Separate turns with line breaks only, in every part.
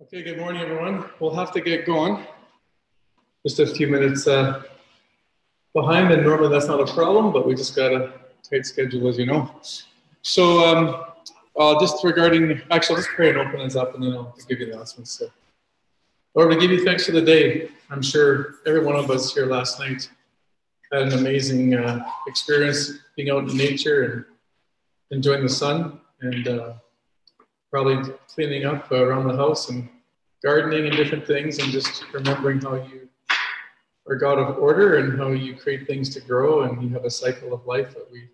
Okay, good morning, everyone. We'll have to get going. Just a few minutes uh, behind, and normally that's not a problem, but we just got a tight schedule, as you know. So, um, uh, just regarding, actually, I'll just pray and open us up, and then I'll give you the announcements. So, Lord, we give you thanks for the day. I'm sure every one of us here last night had an amazing uh, experience being out in nature and enjoying the sun, and uh, probably cleaning up around the house and gardening and different things, and just remembering how you are God of order and how you create things to grow, and you have a cycle of life that we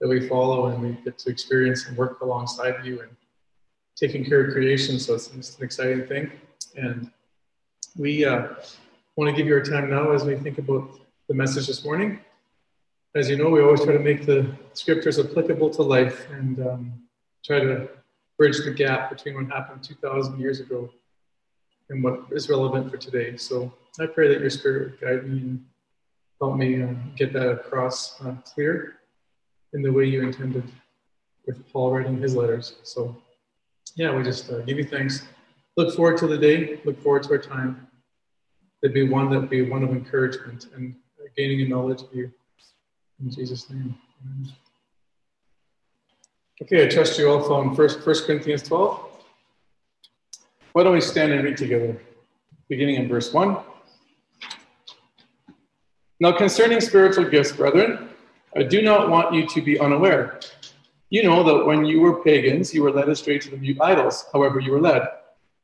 that we follow, and we get to experience and work alongside you and taking care of creation. So it's, it's an exciting thing, and we uh, want to give you our time now as we think about the message this morning. As you know, we always try to make the scriptures applicable to life and um, try to bridge the gap between what happened 2,000 years ago and what is relevant for today. So I pray that your spirit would guide me and help me uh, get that across uh, clear in the way you intended with Paul writing his letters. So, yeah, we just uh, give you thanks. Look forward to the day. Look forward to our time. It'd be one that would be one of encouragement and gaining a knowledge of you. In Jesus' name. Amen. Okay, I trust you all found First, First Corinthians 12. Why don't we stand and read together, beginning in verse 1. Now, concerning spiritual gifts, brethren, I do not want you to be unaware. You know that when you were pagans, you were led astray to the mute idols, however, you were led.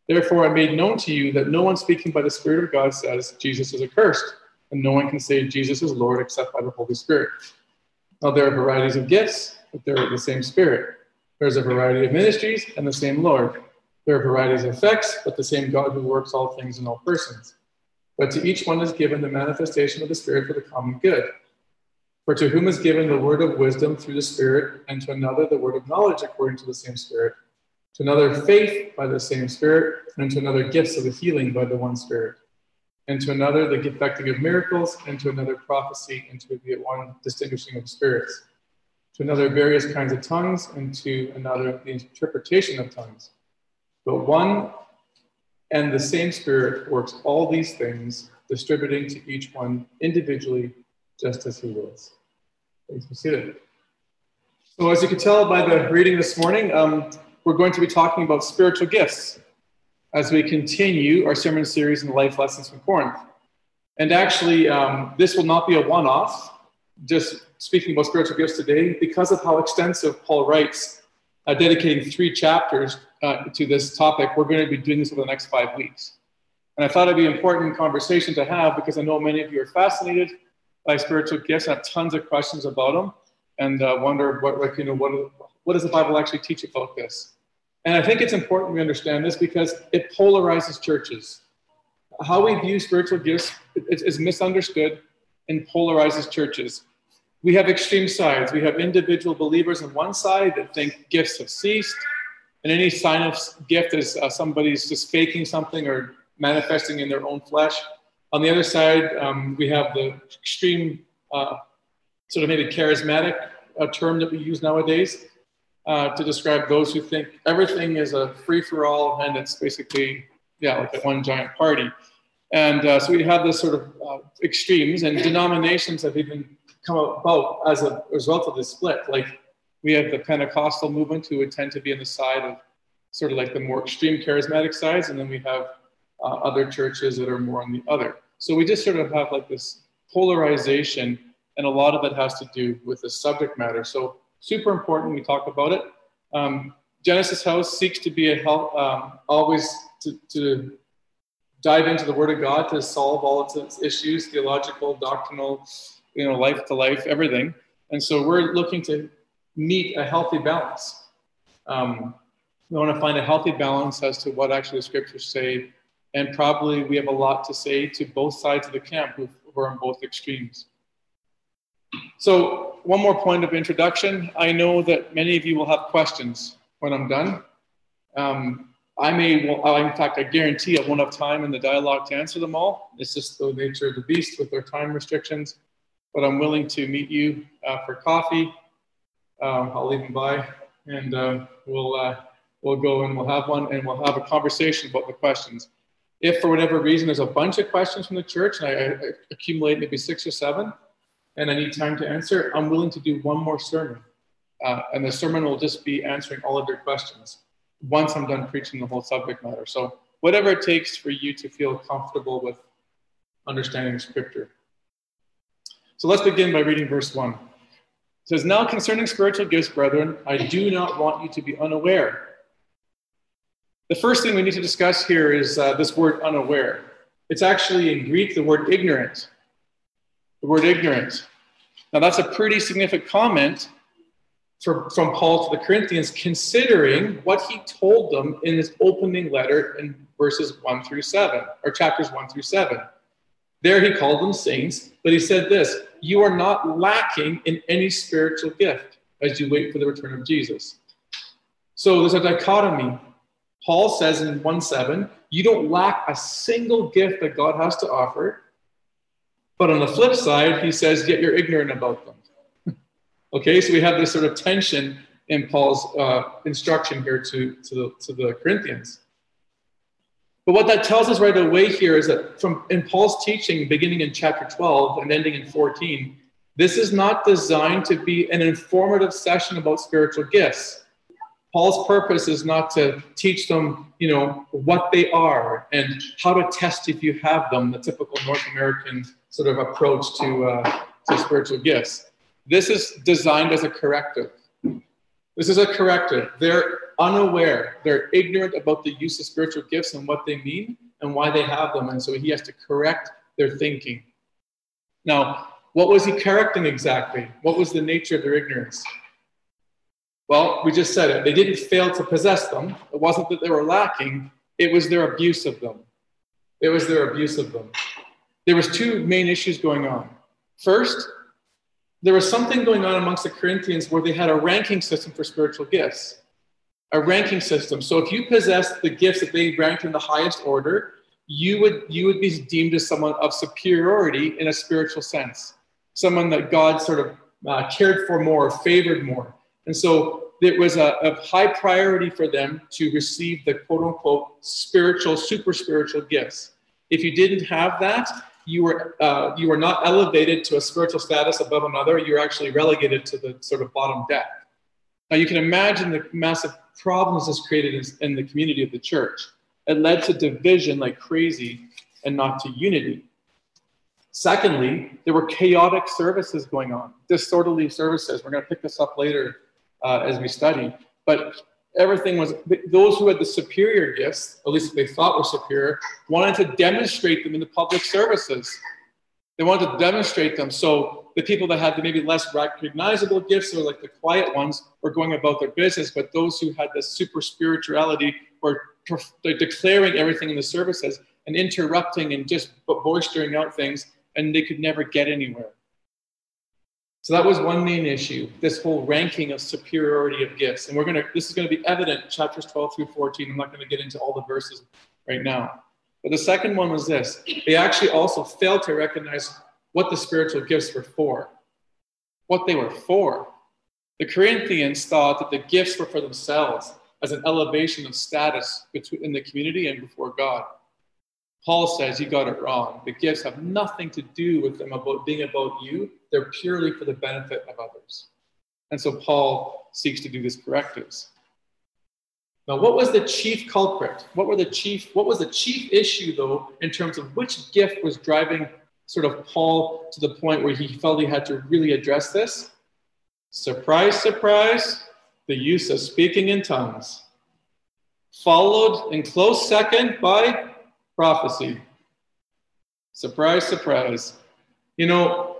Therefore, I made known to you that no one speaking by the Spirit of God says Jesus is accursed, and no one can say Jesus is Lord except by the Holy Spirit. Now, there are varieties of gifts but they're the same Spirit. There's a variety of ministries and the same Lord. There are varieties of effects, but the same God who works all things in all persons. But to each one is given the manifestation of the Spirit for the common good. For to whom is given the word of wisdom through the Spirit, and to another the word of knowledge according to the same Spirit, to another faith by the same Spirit, and to another gifts of the healing by the one Spirit, and to another the effecting of miracles, and to another prophecy, and to the one distinguishing of spirits to another various kinds of tongues, and to another the interpretation of tongues. But one and the same Spirit works all these things, distributing to each one individually, just as He wills. Thanks for seated. So, as you can tell by the reading this morning, um, we're going to be talking about spiritual gifts as we continue our sermon series in life lessons from Corinth. And actually, um, this will not be a one off just speaking about spiritual gifts today, because of how extensive Paul writes, uh, dedicating three chapters uh, to this topic, we're going to be doing this over the next five weeks. And I thought it'd be an important conversation to have because I know many of you are fascinated by spiritual gifts and have tons of questions about them and uh, wonder what, like, you know, what, what does the Bible actually teach about this? And I think it's important we understand this because it polarizes churches. How we view spiritual gifts is misunderstood and polarizes churches we have extreme sides. We have individual believers on one side that think gifts have ceased, and any sign of gift is uh, somebody's just faking something or manifesting in their own flesh. On the other side, um, we have the extreme, uh, sort of maybe charismatic uh, term that we use nowadays uh, to describe those who think everything is a free for all and it's basically, yeah, like one giant party. And uh, so we have this sort of uh, extremes, and denominations have even come about as a result of this split. Like we have the Pentecostal movement who would tend to be on the side of sort of like the more extreme charismatic sides, and then we have uh, other churches that are more on the other. So we just sort of have like this polarization, and a lot of it has to do with the subject matter. So super important we talk about it. Um, Genesis House seeks to be a help, um, always to, to dive into the Word of God to solve all its issues, theological, doctrinal, you know, life to life, everything. And so we're looking to meet a healthy balance. Um, we want to find a healthy balance as to what actually the scriptures say. And probably we have a lot to say to both sides of the camp who, who are on both extremes. So, one more point of introduction. I know that many of you will have questions when I'm done. Um, I may, well, in fact, I guarantee I won't have time in the dialogue to answer them all. It's just the nature of the beast with their time restrictions but I'm willing to meet you uh, for coffee. Um, I'll leave them by, and uh, we'll uh, we'll go and we'll have one and we'll have a conversation about the questions. If for whatever reason there's a bunch of questions from the church and I, I accumulate maybe six or seven and I need time to answer, I'm willing to do one more sermon. Uh, and the sermon will just be answering all of your questions once I'm done preaching the whole subject matter. So, whatever it takes for you to feel comfortable with understanding scripture. So, let's begin by reading verse 1. It says, Now concerning spiritual gifts, brethren, I do not want you to be unaware the first thing we need to discuss here is uh, this word unaware. It's actually in Greek the word ignorant. The word ignorant. Now, that's a pretty significant comment for, from Paul to the Corinthians, considering what he told them in his opening letter in verses 1 through 7, or chapters 1 through 7. There he called them saints, but he said this You are not lacking in any spiritual gift as you wait for the return of Jesus. So there's a dichotomy Paul says in 1 7, you don't lack a single gift that God has to offer. But on the flip side, he says, yet you're ignorant about them. okay, so we have this sort of tension in Paul's uh, instruction here to, to, the, to the Corinthians. But what that tells us right away here is that from in Paul's teaching, beginning in chapter 12 and ending in 14, this is not designed to be an informative session about spiritual gifts. Paul's purpose is not to teach them, you know, what they are and how to test if you have them, the typical North American sort of approach to, uh, to spiritual gifts. This is designed as a corrective. This is a corrective. They're unaware, they're ignorant about the use of spiritual gifts and what they mean and why they have them. And so he has to correct their thinking. Now, what was he correcting exactly? What was the nature of their ignorance? Well, we just said it. They didn't fail to possess them. It wasn't that they were lacking, it was their abuse of them. It was their abuse of them. There was two main issues going on. First, there was something going on amongst the Corinthians where they had a ranking system for spiritual gifts. A ranking system. So if you possessed the gifts that they ranked in the highest order, you would you would be deemed as someone of superiority in a spiritual sense, someone that God sort of uh, cared for more, favored more. And so it was a, a, high priority for them to receive the quote unquote spiritual, super spiritual gifts. If you didn't have that, you were, uh, you were not elevated to a spiritual status above another. You're actually relegated to the sort of bottom deck. Now, you can imagine the massive problems this created in, in the community of the church. It led to division like crazy and not to unity. Secondly, there were chaotic services going on, disorderly services. We're going to pick this up later uh, as we study. But everything was, those who had the superior gifts, at least they thought were superior, wanted to demonstrate them in the public services. They wanted to demonstrate them. So the people that had the maybe less recognizable gifts, or like the quiet ones, were going about their business. But those who had the super spirituality were declaring everything in the services and interrupting and just boistering out things, and they could never get anywhere. So that was one main issue, this whole ranking of superiority of gifts. And we're to, this is going to be evident chapters 12 through 14. I'm not going to get into all the verses right now. But the second one was this they actually also failed to recognize what the spiritual gifts were for, what they were for. The Corinthians thought that the gifts were for themselves as an elevation of status in the community and before God. Paul says you got it wrong. The gifts have nothing to do with them about being about you. They're purely for the benefit of others. And so Paul seeks to do these correctives. Now, what was the chief culprit? What were the chief? What was the chief issue, though, in terms of which gift was driving sort of Paul to the point where he felt he had to really address this? Surprise, surprise, the use of speaking in tongues, followed in close second by prophecy. Surprise, surprise. You know,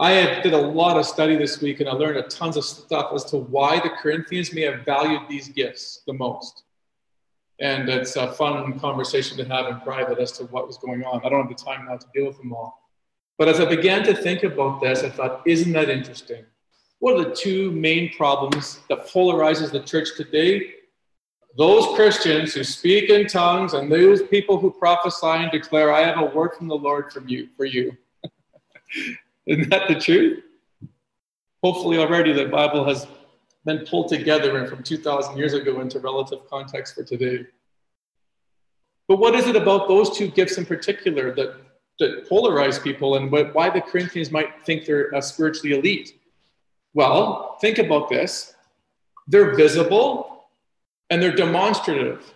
I did a lot of study this week and I learned a tons of stuff as to why the Corinthians may have valued these gifts the most. And it's a fun conversation to have in private as to what was going on. I don't have the time now to deal with them all. But as I began to think about this, I thought, isn't that interesting? What are the two main problems that polarizes the church today those Christians who speak in tongues and those people who prophesy and declare, I have a word from the Lord from you for you. Isn't that the truth? Hopefully already the Bible has been pulled together and from 2,000 years ago into relative context for today. But what is it about those two gifts in particular that, that polarize people and what, why the Corinthians might think they're uh, spiritually elite? Well, think about this they're visible and they're demonstrative.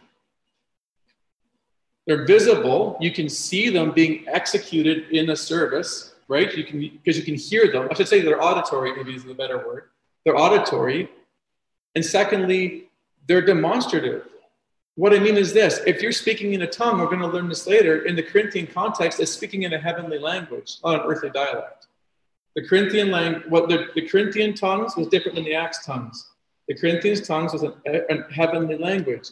They're visible. You can see them being executed in a service, right? You can because you can hear them. I should say they're auditory, maybe is the better word. They're auditory. And secondly, they're demonstrative. What I mean is this if you're speaking in a tongue, we're going to learn this later, in the Corinthian context, it's speaking in a heavenly language, not an earthly dialect. The Corinthian language, what the, the Corinthian tongues was different than the Acts tongues. The Corinthians tongues was a, a heavenly language.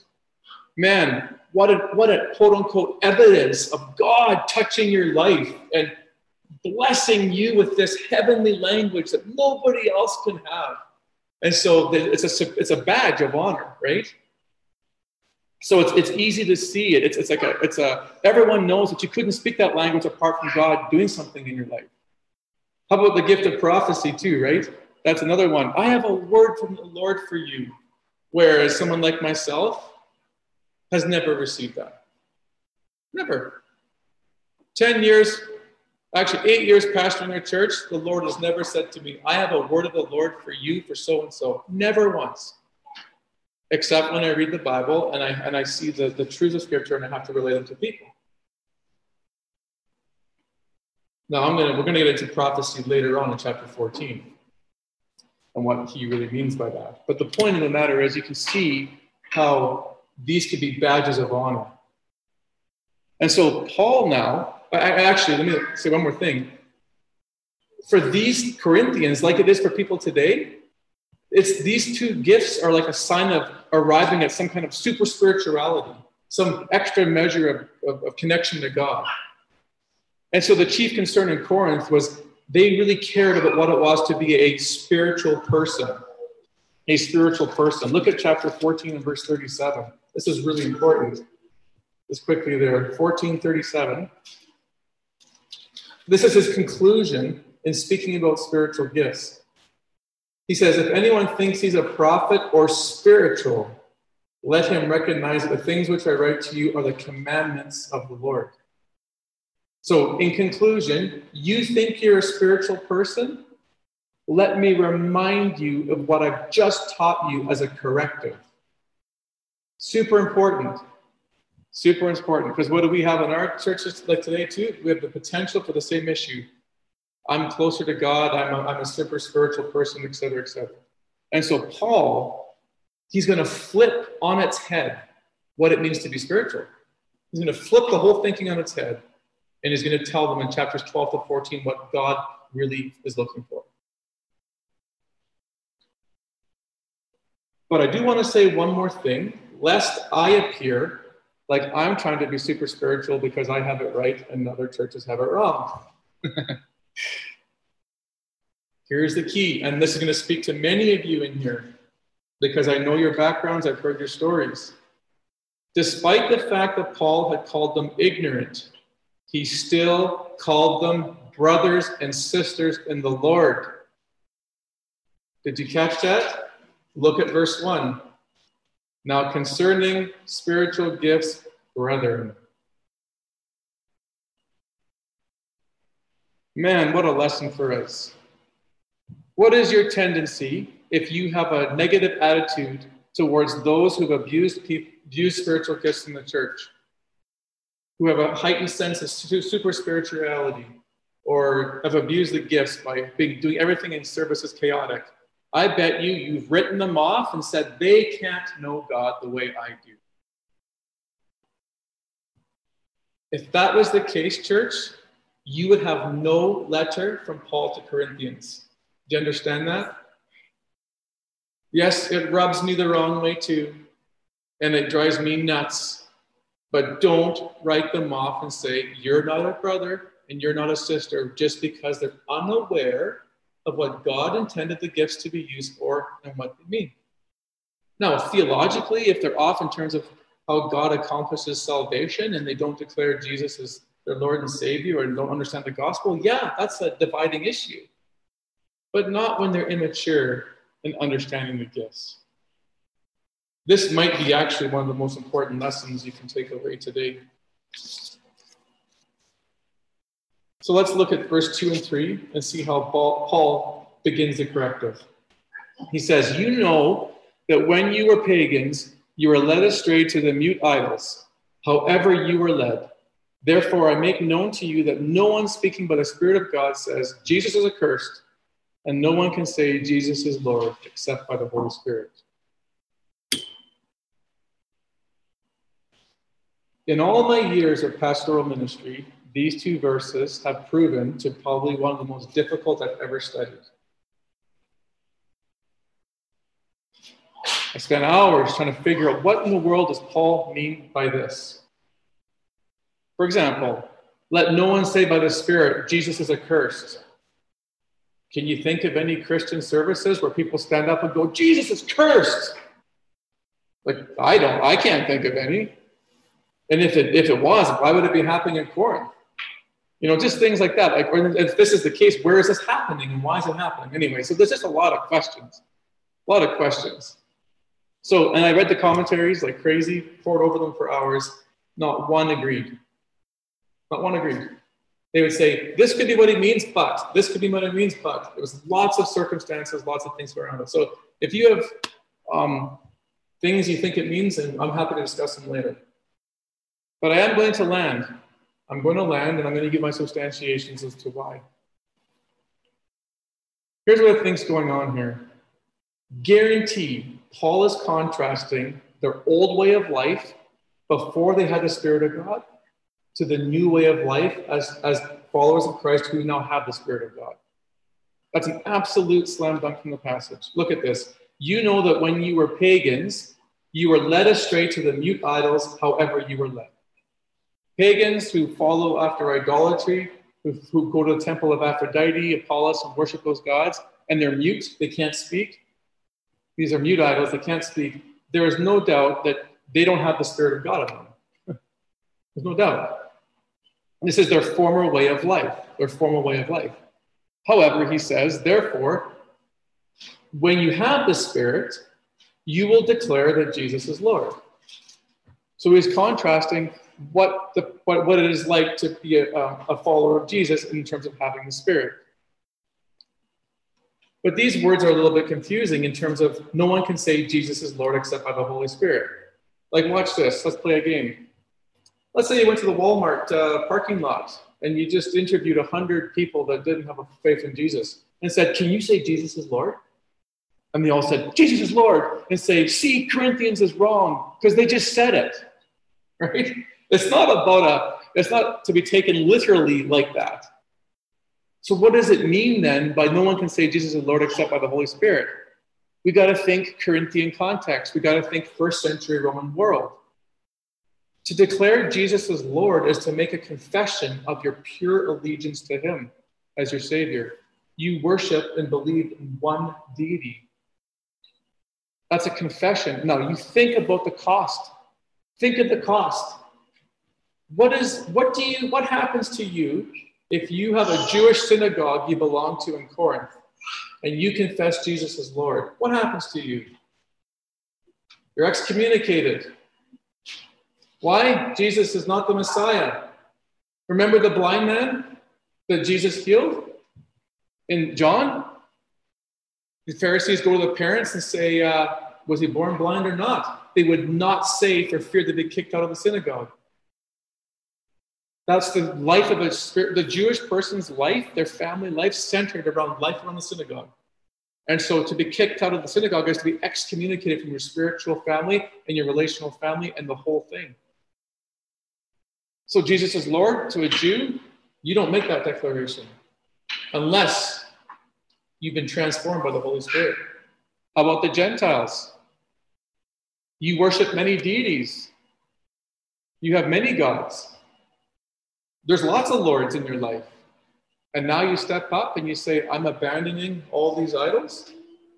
Man, what a what a quote unquote evidence of God touching your life and blessing you with this heavenly language that nobody else can have. And so it's a it's a badge of honor, right? So it's, it's easy to see it. It's, it's like a, it's a, everyone knows that you couldn't speak that language apart from God doing something in your life. How about the gift of prophecy, too, right? That's another one. I have a word from the Lord for you. Whereas someone like myself has never received that. Never. 10 years, actually, eight years pastoring a church, the Lord has never said to me, I have a word of the Lord for you for so and so. Never once except when I read the Bible and I, and I see the, the truths of Scripture and I have to relate them to people. Now I'm gonna we're gonna get into prophecy later on in chapter 14 and what he really means by that. But the point of the matter is you can see how these could be badges of honor. And so Paul now, I, actually let me say one more thing. For these Corinthians, like it is for people today, it's these two gifts are like a sign of arriving at some kind of super spirituality, some extra measure of, of, of connection to God. And so the chief concern in Corinth was they really cared about what it was to be a spiritual person. A spiritual person. Look at chapter 14 and verse 37. This is really important. Just quickly there, 1437. This is his conclusion in speaking about spiritual gifts. He says, If anyone thinks he's a prophet or spiritual, let him recognize that the things which I write to you are the commandments of the Lord. So, in conclusion, you think you're a spiritual person? Let me remind you of what I've just taught you as a corrective. Super important. Super important. Because what do we have in our churches like today, too? We have the potential for the same issue I'm closer to God, I'm a, I'm a super spiritual person, et cetera, et cetera. And so Paul, he's going to flip on its head what it means to be spiritual. He's going to flip the whole thinking on its head, and he's going to tell them in chapters 12 to 14 what God really is looking for. But I do want to say one more thing, lest I appear like I'm trying to be super spiritual because I have it right and other churches have it wrong. Here's the key, and this is going to speak to many of you in here because I know your backgrounds, I've heard your stories. Despite the fact that Paul had called them ignorant, he still called them brothers and sisters in the Lord. Did you catch that? Look at verse 1. Now, concerning spiritual gifts, brethren. Man, what a lesson for us. What is your tendency if you have a negative attitude towards those who've abused, people, abused spiritual gifts in the church, who have a heightened sense of super spirituality, or have abused the gifts by being, doing everything in service as chaotic? I bet you you've written them off and said they can't know God the way I do. If that was the case, church, you would have no letter from Paul to Corinthians. Do you understand that? Yes, it rubs me the wrong way too, and it drives me nuts. But don't write them off and say, you're not a brother and you're not a sister just because they're unaware of what God intended the gifts to be used for and what they mean. Now, theologically, if they're off in terms of how God accomplishes salvation and they don't declare Jesus as their Lord and Savior and don't understand the gospel, yeah, that's a dividing issue but not when they're immature in understanding the gifts. This might be actually one of the most important lessons you can take away today. So let's look at verse 2 and 3 and see how Paul begins the corrective. He says, You know that when you were pagans, you were led astray to the mute idols, however you were led. Therefore, I make known to you that no one speaking by the Spirit of God says, Jesus is accursed, and no one can say, Jesus is Lord, except by the Holy Spirit. In all my years of pastoral ministry, these two verses have proven to probably one of the most difficult I've ever studied. I spent hours trying to figure out what in the world does Paul mean by this. For example, let no one say by the Spirit, Jesus is accursed. Can you think of any Christian services where people stand up and go, Jesus is cursed? Like, I don't, I can't think of any. And if it, if it was, why would it be happening in Corinth? You know, just things like that. Like, if this is the case, where is this happening and why is it happening? Anyway, so there's just a lot of questions. A lot of questions. So, and I read the commentaries like crazy, pored over them for hours. Not one agreed. Not one agreed. They would say, this could be what it means, but this could be what it means, but. There was lots of circumstances, lots of things around it. So if you have um, things you think it means, and I'm happy to discuss them later. But I am going to land I'm going to land and I'm going to give my substantiations as to why. Here's what I think's going on here. Guaranteed, Paul is contrasting their old way of life before they had the Spirit of God to the new way of life as, as followers of Christ who now have the Spirit of God. That's an absolute slam dunk from the passage. Look at this. You know that when you were pagans, you were led astray to the mute idols, however you were led. Pagans who follow after idolatry, who, who go to the temple of Aphrodite, Apollos, and worship those gods, and they're mute, they can't speak. These are mute idols, they can't speak. There is no doubt that they don't have the Spirit of God in them. There's no doubt. This is their former way of life, their former way of life. However, he says, therefore, when you have the Spirit, you will declare that Jesus is Lord. So he's contrasting what the what, what it is like to be a, um, a follower of Jesus in terms of having the Spirit. But these words are a little bit confusing in terms of no one can say Jesus is Lord except by the Holy Spirit. Like, watch this. Let's play a game. Let's say you went to the Walmart uh, parking lot and you just interviewed 100 people that didn't have a faith in Jesus and said, Can you say Jesus is Lord? And they all said, Jesus is Lord. And say, See, Corinthians is wrong because they just said it. Right? It's not about a, it's not to be taken literally like that. So, what does it mean then by no one can say Jesus is Lord except by the Holy Spirit? We got to think Corinthian context. We got to think first century Roman world. To declare Jesus as Lord is to make a confession of your pure allegiance to Him as your Savior. You worship and believe in one deity. That's a confession. No, you think about the cost. Think of the cost. What is what do you what happens to you if you have a Jewish synagogue you belong to in Corinth and you confess Jesus as Lord? What happens to you? You're excommunicated. Why? Jesus is not the Messiah. Remember the blind man that Jesus healed in John? The Pharisees go to the parents and say, uh, Was he born blind or not? They would not say for fear that they kicked out of the synagogue. That's the life of a spirit, the Jewish person's life, their family life centered around life around the synagogue. And so to be kicked out of the synagogue is to be excommunicated from your spiritual family and your relational family and the whole thing. So Jesus is Lord to a Jew. You don't make that declaration unless you've been transformed by the Holy Spirit. How about the Gentiles? You worship many deities. You have many gods. There's lots of lords in your life. And now you step up and you say, I'm abandoning all these idols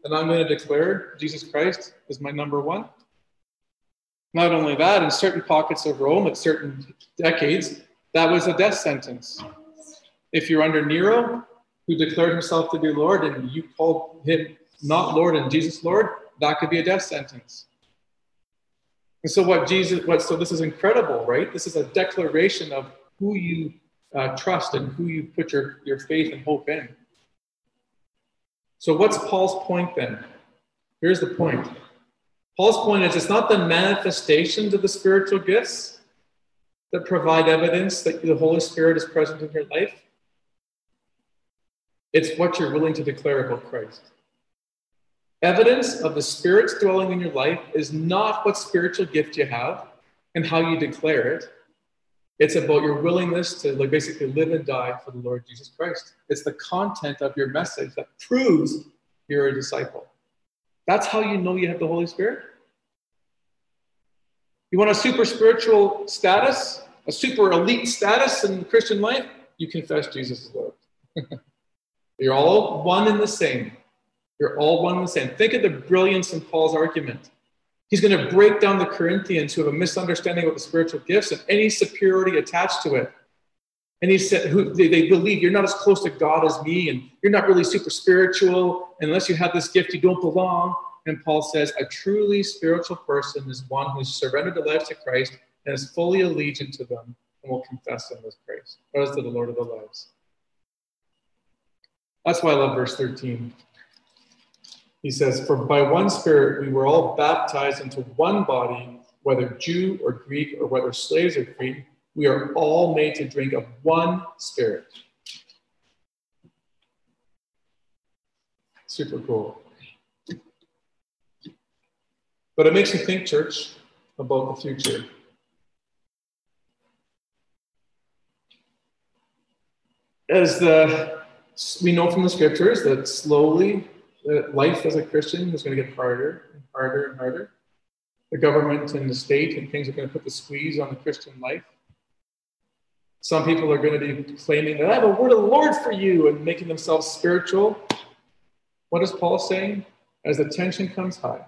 and I'm going to declare Jesus Christ is my number one. Not only that, in certain pockets of Rome at certain decades, that was a death sentence. If you're under Nero, who declared himself to be Lord, and you called him not Lord and Jesus Lord, that could be a death sentence. And so what Jesus, what so this is incredible, right? This is a declaration of who you uh, trust and who you put your, your faith and hope in. So what's Paul's point then? Here's the point. Paul's point is it's not the manifestations of the spiritual gifts that provide evidence that the Holy Spirit is present in your life. It's what you're willing to declare about Christ. Evidence of the Spirit's dwelling in your life is not what spiritual gift you have and how you declare it. It's about your willingness to like basically live and die for the Lord Jesus Christ. It's the content of your message that proves you're a disciple. That's how you know you have the Holy Spirit. You want a super spiritual status, a super elite status in Christian life? You confess Jesus is Lord. You're all one and the same. You're all one and the same. Think of the brilliance in Paul's argument. He's going to break down the Corinthians who have a misunderstanding of the spiritual gifts and any superiority attached to it. And he said, who, they, they believe you're not as close to God as me, and you're not really super spiritual. Unless you have this gift, you don't belong. And Paul says, a truly spiritual person is one who's surrendered their life to Christ and is fully allegiant to them and will confess them as Christ, as to the Lord of the lives. That's why I love verse 13. He says, For by one Spirit we were all baptized into one body, whether Jew or Greek or whether slaves or free, we are all made to drink of one Spirit. Super cool. But it makes you think, church, about the future. As the, we know from the scriptures that slowly life as a Christian is going to get harder and harder and harder. The government and the state and things are going to put the squeeze on the Christian life. Some people are going to be claiming that I have a word of the Lord for you and making themselves spiritual. What is Paul saying? As the tension comes high,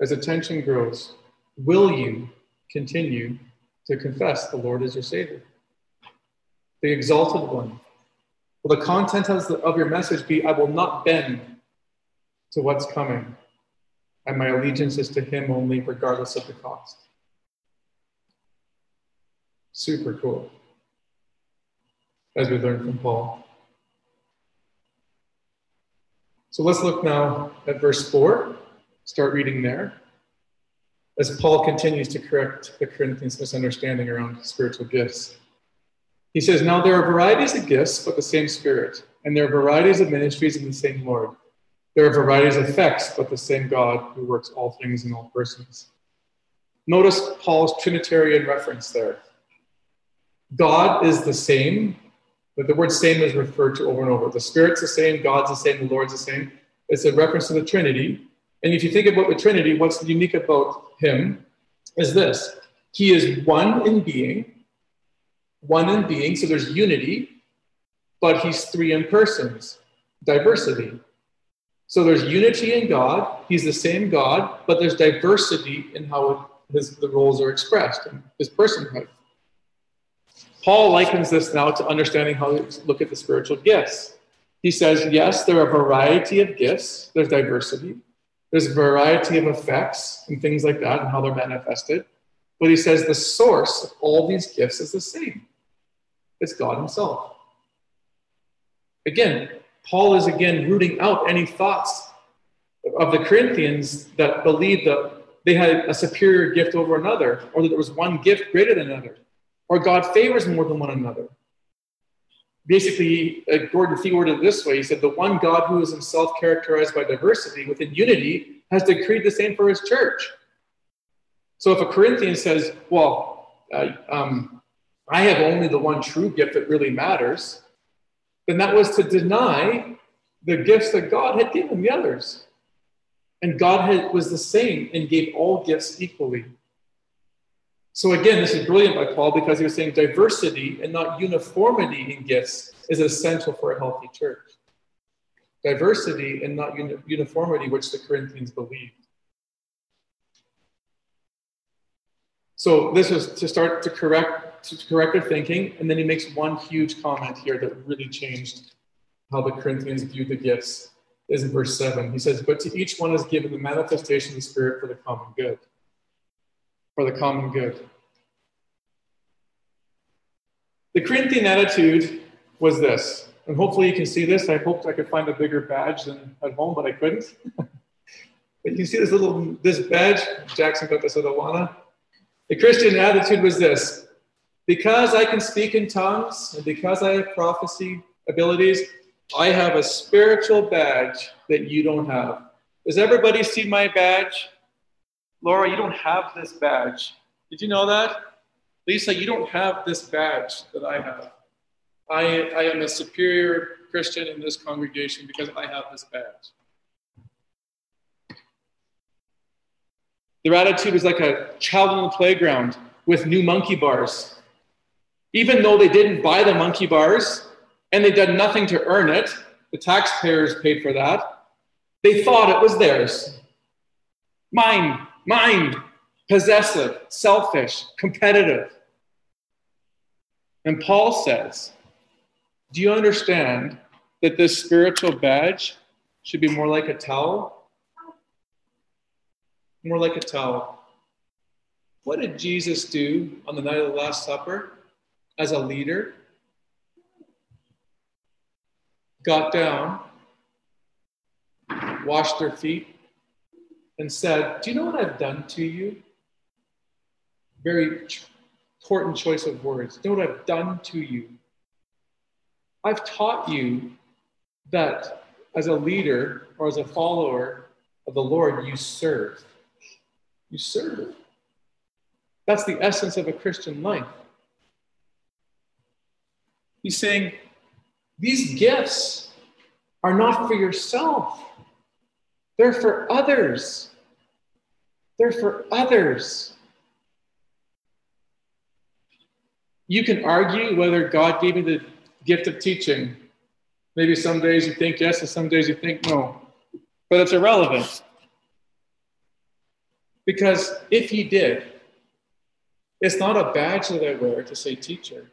as the tension grows, will you continue to confess the Lord as your Savior? The exalted one. Will the content of your message be, I will not bend to what's coming, and my allegiance is to Him only, regardless of the cost. Super cool, as we learned from Paul. So let's look now at verse 4. Start reading there. As Paul continues to correct the Corinthians' misunderstanding around spiritual gifts. He says, Now there are varieties of gifts, but the same Spirit, and there are varieties of ministries in the same Lord there are varieties of effects, but the same God who works all things in all persons. Notice Paul's Trinitarian reference there. God is the same, but the word same is referred to over and over. The Spirit's the same, God's the same, the Lord's the same. It's a reference to the Trinity. And if you think about the Trinity, what's unique about him is this He is one in being, one in being, so there's unity, but he's three in persons, diversity. So there's unity in God. He's the same God, but there's diversity in how his, the roles are expressed in his personhood. Paul likens this now to understanding how to look at the spiritual gifts. He says, yes, there are a variety of gifts, there's diversity, there's a variety of effects and things like that and how they're manifested. But he says the source of all these gifts is the same it's God Himself. Again, Paul is again rooting out any thoughts of the Corinthians that believed that they had a superior gift over another, or that there was one gift greater than another, or God favors more than one another. Basically, uh, Gordon Fee worded it this way He said, The one God who is himself characterized by diversity within unity has decreed the same for his church. So if a Corinthian says, Well, uh, um, I have only the one true gift that really matters, then that was to deny the gifts that God had given the others. And God had, was the same and gave all gifts equally. So again, this is brilliant by Paul because he was saying diversity and not uniformity in gifts is essential for a healthy church. Diversity and not uni- uniformity, which the Corinthians believed. So this was to start to correct to correct their thinking, and then he makes one huge comment here that really changed how the Corinthians viewed the gifts. is in verse 7. He says, But to each one is given the manifestation of the Spirit for the common good. For the common good. The Corinthian attitude was this, and hopefully you can see this. I hoped I could find a bigger badge than at home, but I couldn't. but you see this little this badge. Jackson got this at Awana. The Christian attitude was this: because I can speak in tongues and because I have prophecy abilities, I have a spiritual badge that you don't have. Does everybody see my badge? Laura, you don't have this badge. Did you know that? Lisa, you don't have this badge that I have. I, I am a superior Christian in this congregation because I have this badge. Their attitude is like a child on the playground with new monkey bars. Even though they didn't buy the monkey bars, and they did nothing to earn it. The taxpayers paid for that. They thought it was theirs. Mine, mine, possessive, selfish, competitive. And Paul says, Do you understand that this spiritual badge should be more like a towel? More like a towel. What did Jesus do on the night of the Last Supper as a leader? got down, washed their feet, and said, Do you know what I've done to you? Very important choice of words. Do you know what I've done to you? I've taught you that as a leader or as a follower of the Lord, you serve. You serve. That's the essence of a Christian life. He's saying, these gifts are not for yourself, they're for others. They're for others. You can argue whether God gave me the gift of teaching. Maybe some days you think yes, and some days you think no. But it's irrelevant. Because if He did, it's not a badge that I wear to say teacher.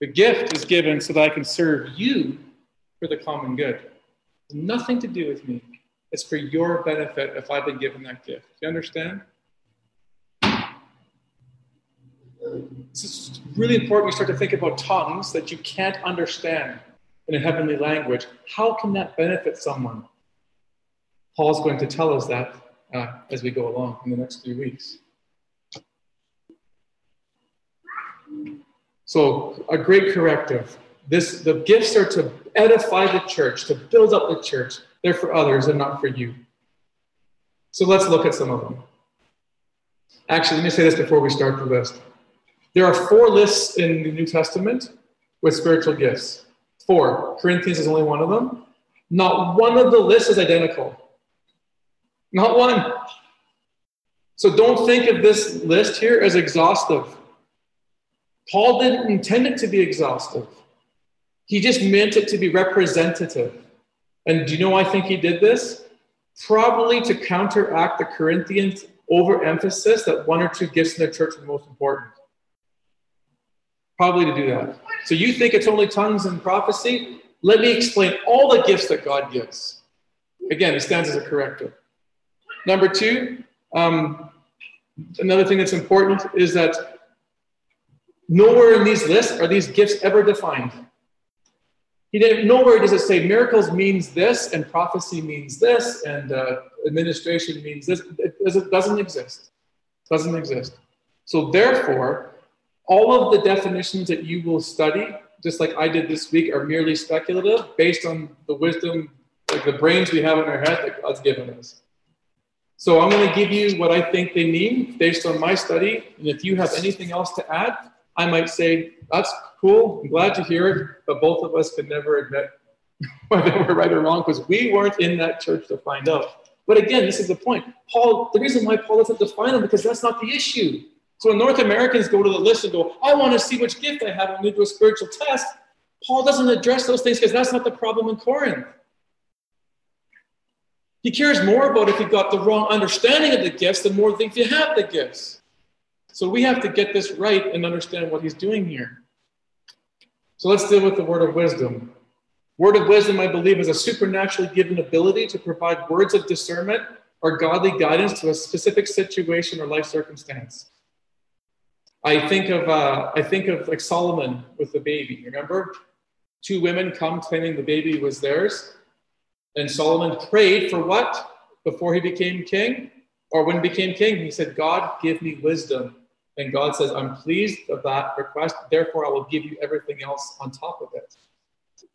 The gift is given so that I can serve you for the common good. Nothing to do with me. It's for your benefit if I've been given that gift. Do you understand? This is really important. We start to think about tongues that you can't understand in a heavenly language. How can that benefit someone? Paul's going to tell us that uh, as we go along in the next few weeks. So a great corrective. This the gifts are to edify the church, to build up the church. They're for others and not for you. So let's look at some of them. Actually, let me say this before we start the list. There are four lists in the New Testament with spiritual gifts. Four. Corinthians is only one of them. Not one of the lists is identical. Not one. So don't think of this list here as exhaustive. Paul didn't intend it to be exhaustive. He just meant it to be representative. And do you know why I think he did this? Probably to counteract the Corinthians' overemphasis that one or two gifts in the church are the most important. Probably to do that. So you think it's only tongues and prophecy? Let me explain all the gifts that God gives. Again, it stands as a corrective. Number two, um, another thing that's important is that Nowhere in these lists are these gifts ever defined. He didn't. Nowhere does it say miracles means this and prophecy means this and uh, administration means this. It, it doesn't exist. It doesn't exist. So therefore, all of the definitions that you will study, just like I did this week, are merely speculative based on the wisdom, like the brains we have in our head that God's given us. So I'm going to give you what I think they mean based on my study. And if you have anything else to add, I might say, that's cool, I'm glad to hear it, but both of us could never admit whether we're right or wrong because we weren't in that church to find out. But again, this is the point. Paul, the reason why Paul doesn't define them because that's not the issue. So when North Americans go to the list and go, I want to see which gift I have i and they do a spiritual test, Paul doesn't address those things because that's not the problem in Corinth. He cares more about if you've got the wrong understanding of the gifts than more than if you have the gifts. So we have to get this right and understand what he's doing here. So let's deal with the word of wisdom. Word of wisdom, I believe, is a supernaturally given ability to provide words of discernment or godly guidance to a specific situation or life circumstance. I think of uh, I think of like Solomon with the baby. Remember, two women come claiming the baby was theirs, and Solomon prayed for what before he became king, or when he became king, he said, "God, give me wisdom." And God says, "I'm pleased of that request. Therefore, I will give you everything else on top of it."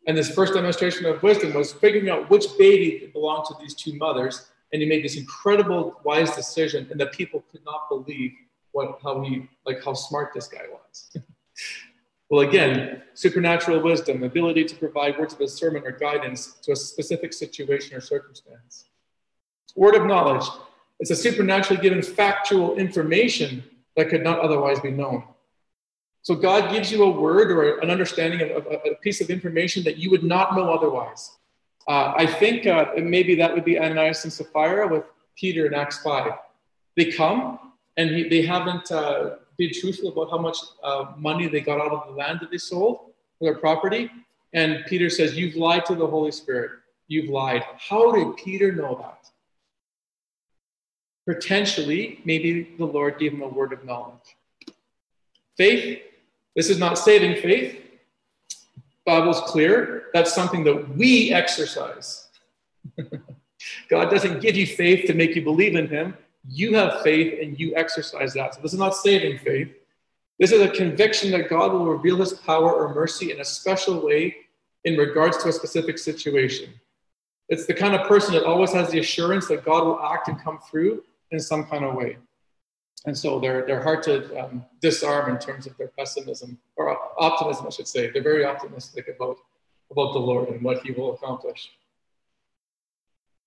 And this first demonstration of wisdom was figuring out which baby belonged to these two mothers, and he made this incredible wise decision, and the people could not believe what how he like how smart this guy was. well, again, supernatural wisdom, ability to provide words of discernment or guidance to a specific situation or circumstance. Word of knowledge. It's a supernaturally given factual information that could not otherwise be known. So God gives you a word or an understanding of, of a piece of information that you would not know otherwise. Uh, I think uh, maybe that would be Ananias and Sapphira with Peter in Acts 5. They come and he, they haven't uh, been truthful about how much uh, money they got out of the land that they sold their property. And Peter says, You've lied to the Holy Spirit. You've lied. How did Peter know that? Potentially, maybe the Lord gave him a word of knowledge. Faith, this is not saving faith. Bible's clear. That's something that we exercise. God doesn't give you faith to make you believe in Him. You have faith and you exercise that. So this is not saving faith. This is a conviction that God will reveal his power or mercy in a special way in regards to a specific situation. It's the kind of person that always has the assurance that God will act and come through in some kind of way. And so they're, they're hard to um, disarm in terms of their pessimism or optimism, I should say. They're very optimistic about, about the Lord and what he will accomplish.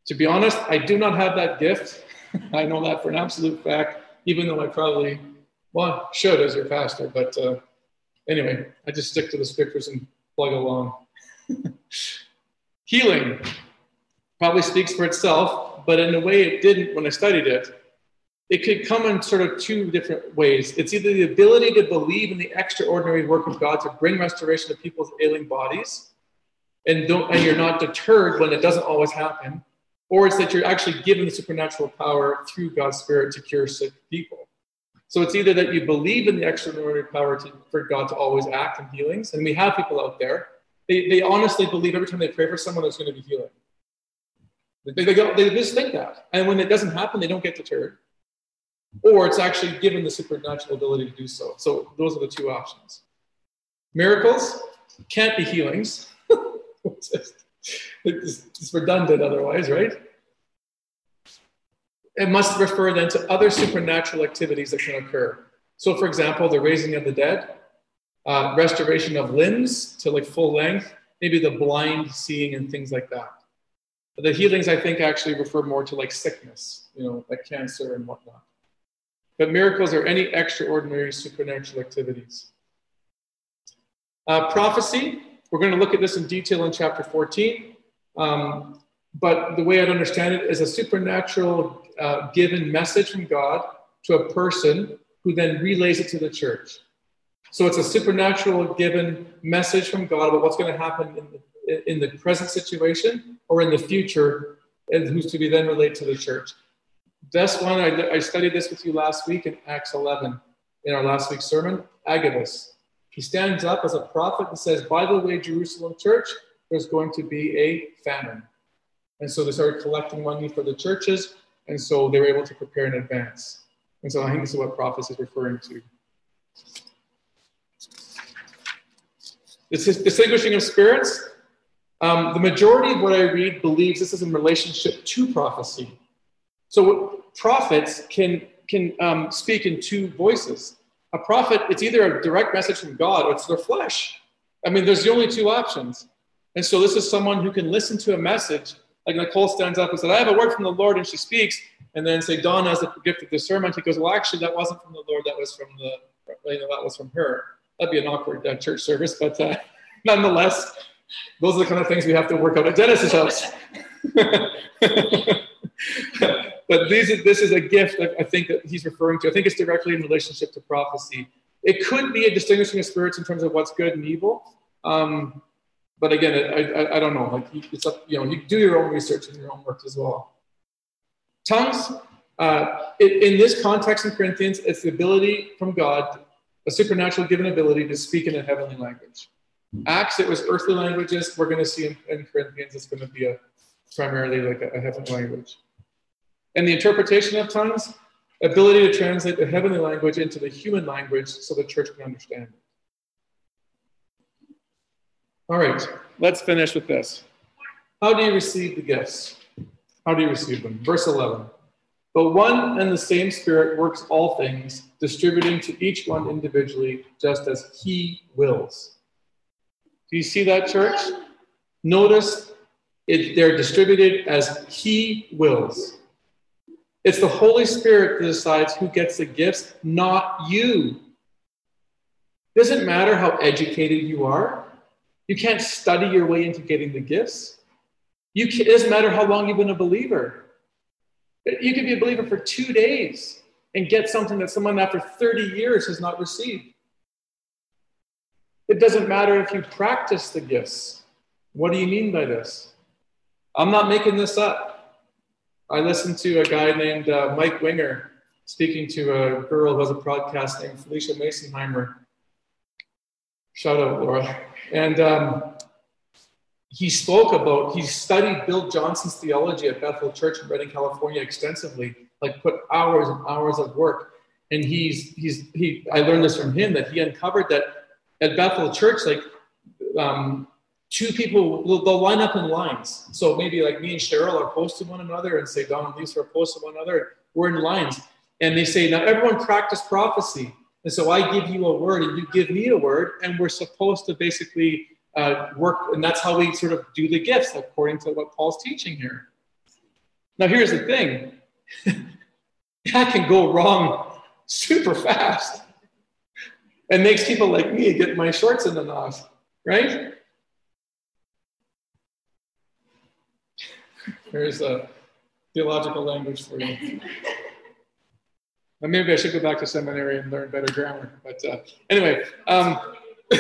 To be honest, I do not have that gift. I know that for an absolute fact, even though I probably, well, should as your pastor. But uh, anyway, I just stick to the scriptures and plug along. Healing probably speaks for itself, but in a way it didn't when I studied it. It could come in sort of two different ways. It's either the ability to believe in the extraordinary work of God to bring restoration to people's ailing bodies, and don't and you're not deterred when it doesn't always happen, or it's that you're actually given the supernatural power through God's Spirit to cure sick people. So it's either that you believe in the extraordinary power to, for God to always act in healings, and we have people out there, they, they honestly believe every time they pray for someone there's going to be healing. They, they, go, they just think that. And when it doesn't happen, they don't get deterred. Or it's actually given the supernatural ability to do so. So those are the two options. Miracles can't be healings. it's redundant otherwise, right? It must refer then to other supernatural activities that can occur. So, for example, the raising of the dead, uh, restoration of limbs to like full length, maybe the blind seeing and things like that. But the healings, I think, actually refer more to like sickness, you know, like cancer and whatnot. But miracles are any extraordinary supernatural activities. Uh, prophecy, we're going to look at this in detail in chapter 14. Um, but the way I'd understand it is a supernatural uh, given message from God to a person who then relays it to the church. So it's a supernatural given message from God about what's going to happen in the, in the present situation or in the future, and who's to be then relayed to the church. This one, I, I studied this with you last week in Acts 11 in our last week's sermon, Agabus. He stands up as a prophet and says, By the way, Jerusalem church, there's going to be a famine. And so they started collecting money for the churches, and so they were able to prepare in advance. And so I think this is what prophecy is referring to. This is distinguishing of spirits. Um, the majority of what I read believes this is in relationship to prophecy. So prophets can can um, speak in two voices a prophet, it's either a direct message from God or it's their flesh. I mean, there's the only two options. And so this is someone who can listen to a message. Like Nicole stands up and says, I have a word from the Lord, and she speaks. And then say, Don has the gift of discernment. He goes, Well, actually, that wasn't from the Lord, that was from the, you know, that was from her. That'd be an awkward uh, church service, but uh, nonetheless, those are the kind of things we have to work out at Genesis House. but this is, this is a gift I think that he's referring to. I think it's directly in relationship to prophecy. It could be a distinguishing of spirits in terms of what's good and evil. Um, but again, I, I, I don't know. Like it's up, you know, you do your own research and your own work as well. Tongues, uh, in, in this context in Corinthians, it's the ability from God, a supernatural given ability to speak in a heavenly language. Acts, it was earthly languages. We're going to see in, in Corinthians, it's going to be a primarily like a, a heavenly language. And the interpretation of tongues, ability to translate the heavenly language into the human language so the church can understand it. All right, let's finish with this. How do you receive the gifts? How do you receive them? Verse 11. But one and the same Spirit works all things, distributing to each one individually, just as He wills. Do you see that, church? Notice it, they're distributed as He wills. It's the Holy Spirit that decides who gets the gifts, not you. Doesn't matter how educated you are. You can't study your way into getting the gifts. You it doesn't matter how long you've been a believer. You could be a believer for two days and get something that someone after 30 years has not received. It doesn't matter if you practice the gifts. What do you mean by this? I'm not making this up. I listened to a guy named uh, Mike Winger speaking to a girl who has a podcast named Phylicia Masonheimer. Shout out, Laura. And um, he spoke about, he studied Bill Johnson's theology at Bethel Church in Redding, California extensively, like put hours and hours of work. And he's, he's, he, I learned this from him that he uncovered that at Bethel Church, like um, two people, they'll, they'll, line up in lines. So maybe like me and Cheryl are close to one another and say Don and Lisa are close to one another. We're in lines. And they say, now everyone practice prophecy. And so I give you a word and you give me a word, and we're supposed to basically uh, work, and that's how we sort of do the gifts according to what Paul's teaching here. Now, here's the thing that can go wrong super fast and makes people like me get my shorts in the knot, right? There's a theological language for you. Well, maybe I should go back to seminary and learn better grammar. But uh, anyway, um,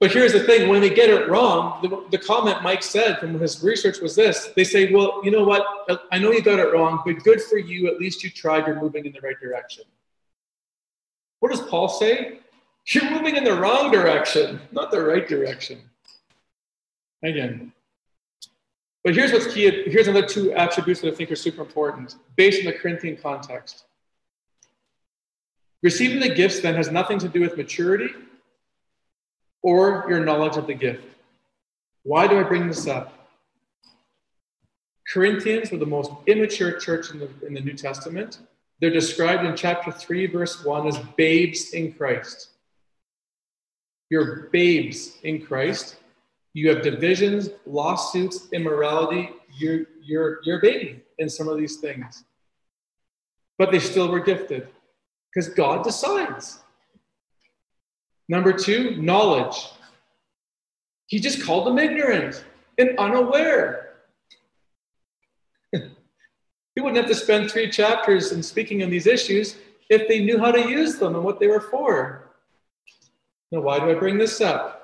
but here's the thing: when they get it wrong, the, the, comment Mike said from his research was this: they say, "Well, you know what? I know you got it wrong, but good for you. At least you tried. You're moving in the right direction." What does Paul say? You're moving in the wrong direction, not the right direction. Again, but here's what's key. Here's another two attributes that I think are super important based on the Corinthian context. Receiving the gifts then has nothing to do with maturity or your knowledge of the gift. Why do I bring this up? Corinthians were the most immature church in the, in the New Testament. They're described in chapter 3, verse 1 as babes in Christ. You're babes in Christ you have divisions, lawsuits, immorality. You're, you're, you're baby in some of these things. But they still were gifted because God decides. Number two, knowledge. He just called them ignorant and unaware. he wouldn't have to spend three chapters in speaking on these issues if they knew how to use them and what they were for. Now, why do I bring this up?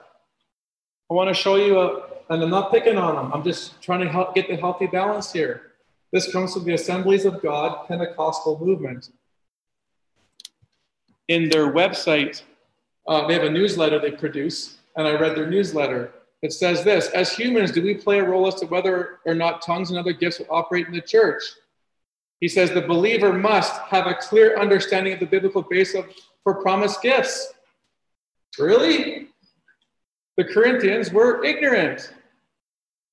I want to show you, a, and I'm not picking on them. I'm just trying to help get the healthy balance here. This comes from the Assemblies of God Pentecostal movement. In their website, uh, they have a newsletter they produce, and I read their newsletter. It says this As humans, do we play a role as to whether or not tongues and other gifts will operate in the church? He says the believer must have a clear understanding of the biblical basis for promised gifts. Really? The Corinthians were ignorant.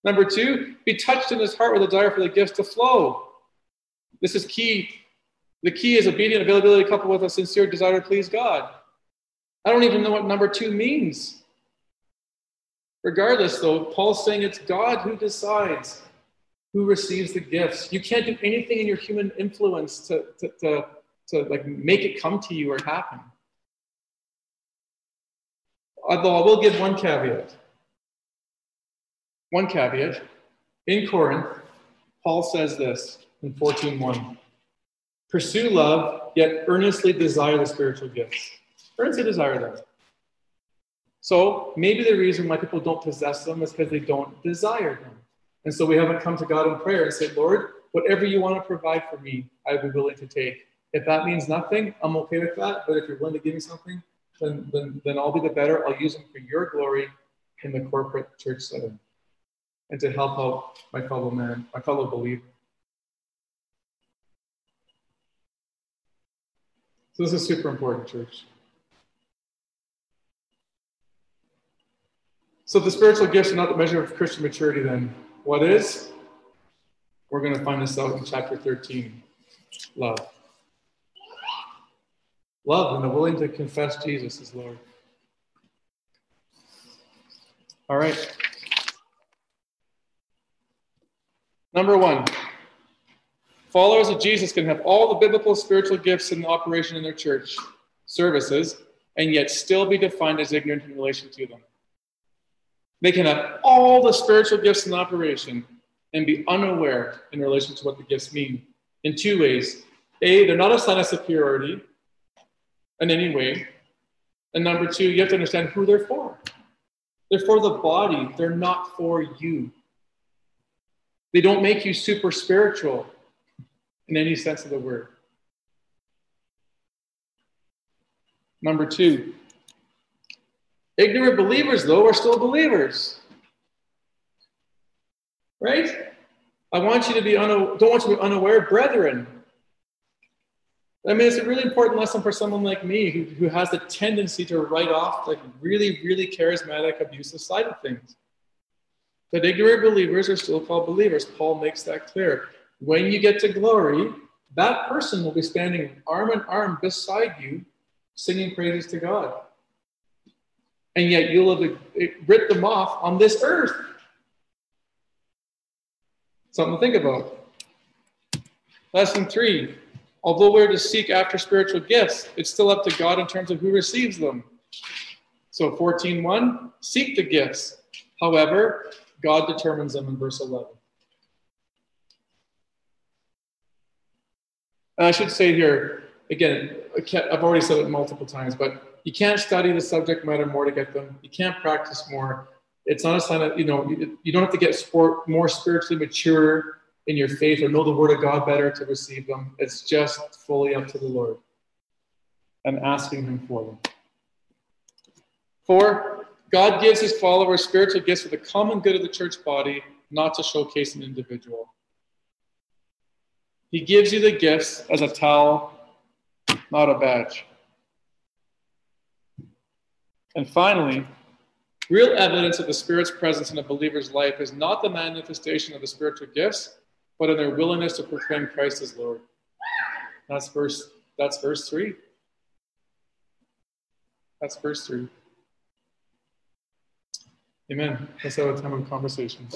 Number two, be touched in his heart with a desire for the gifts to flow. This is key. The key is obedient availability coupled with a sincere desire to please God. I don't even know what number two means. Regardless, though, Paul's saying it's God who decides who receives the gifts. You can't do anything in your human influence to, to, to, to like make it come to you or happen. Although I will give one caveat. One caveat. In Corinth, Paul says this in 14.1. Pursue love, yet earnestly desire the spiritual gifts. Earnestly desire them. So maybe the reason why people don't possess them is because they don't desire them. And so we haven't come to God in prayer and said, Lord, whatever you want to provide for me, I would be willing to take. If that means nothing, I'm okay with that. But if you're willing to give me something, then, then, then I'll be the better. I'll use them for your glory in the corporate church setting and to help out my fellow man, my fellow believer. So this is super important, church. So the spiritual gifts are not the measure of Christian maturity, then. What is? We're going to find this out in chapter 13. Love. Love and the willing to confess Jesus as Lord. All right. Number one, followers of Jesus can have all the biblical spiritual gifts in operation in their church services and yet still be defined as ignorant in relation to them. They can have all the spiritual gifts in operation and be unaware in relation to what the gifts mean in two ways. A, they're not a sign of superiority in any way. And number two, you have to understand who they're for. They're for the body, they're not for you. They don't make you super spiritual in any sense of the word. Number two, ignorant believers, though, are still believers. Right? I want you to be don't want you to be unaware, brethren. I mean, it's a really important lesson for someone like me who, who has the tendency to write off like really, really charismatic, abusive side of things. But ignorant believers are still called believers. Paul makes that clear. When you get to glory, that person will be standing arm in arm beside you, singing praises to God. And yet you'll have writ them off on this earth. Something to think about. Lesson three although we're to seek after spiritual gifts, it's still up to God in terms of who receives them. So 14.1, seek the gifts. However, God determines them in verse 11. And I should say here, again, I've already said it multiple times, but you can't study the subject matter more to get them. You can't practice more it's not a sign of, you know, you, don't have to get sport, more spiritually mature in your faith or know the word of God better to receive them. It's just fully up to the Lord and asking Him for them. Four, God gives His followers spiritual gifts for the common good of the church body, not to showcase an individual. He gives you the gifts as a towel, not a badge. And finally, Real evidence of the Spirit's presence in a believer's life is not the manifestation of the spiritual gifts, but in their willingness to proclaim Christ as Lord. That's verse, that's verse 3. That's verse 3. Amen. Let's have a time of conversation.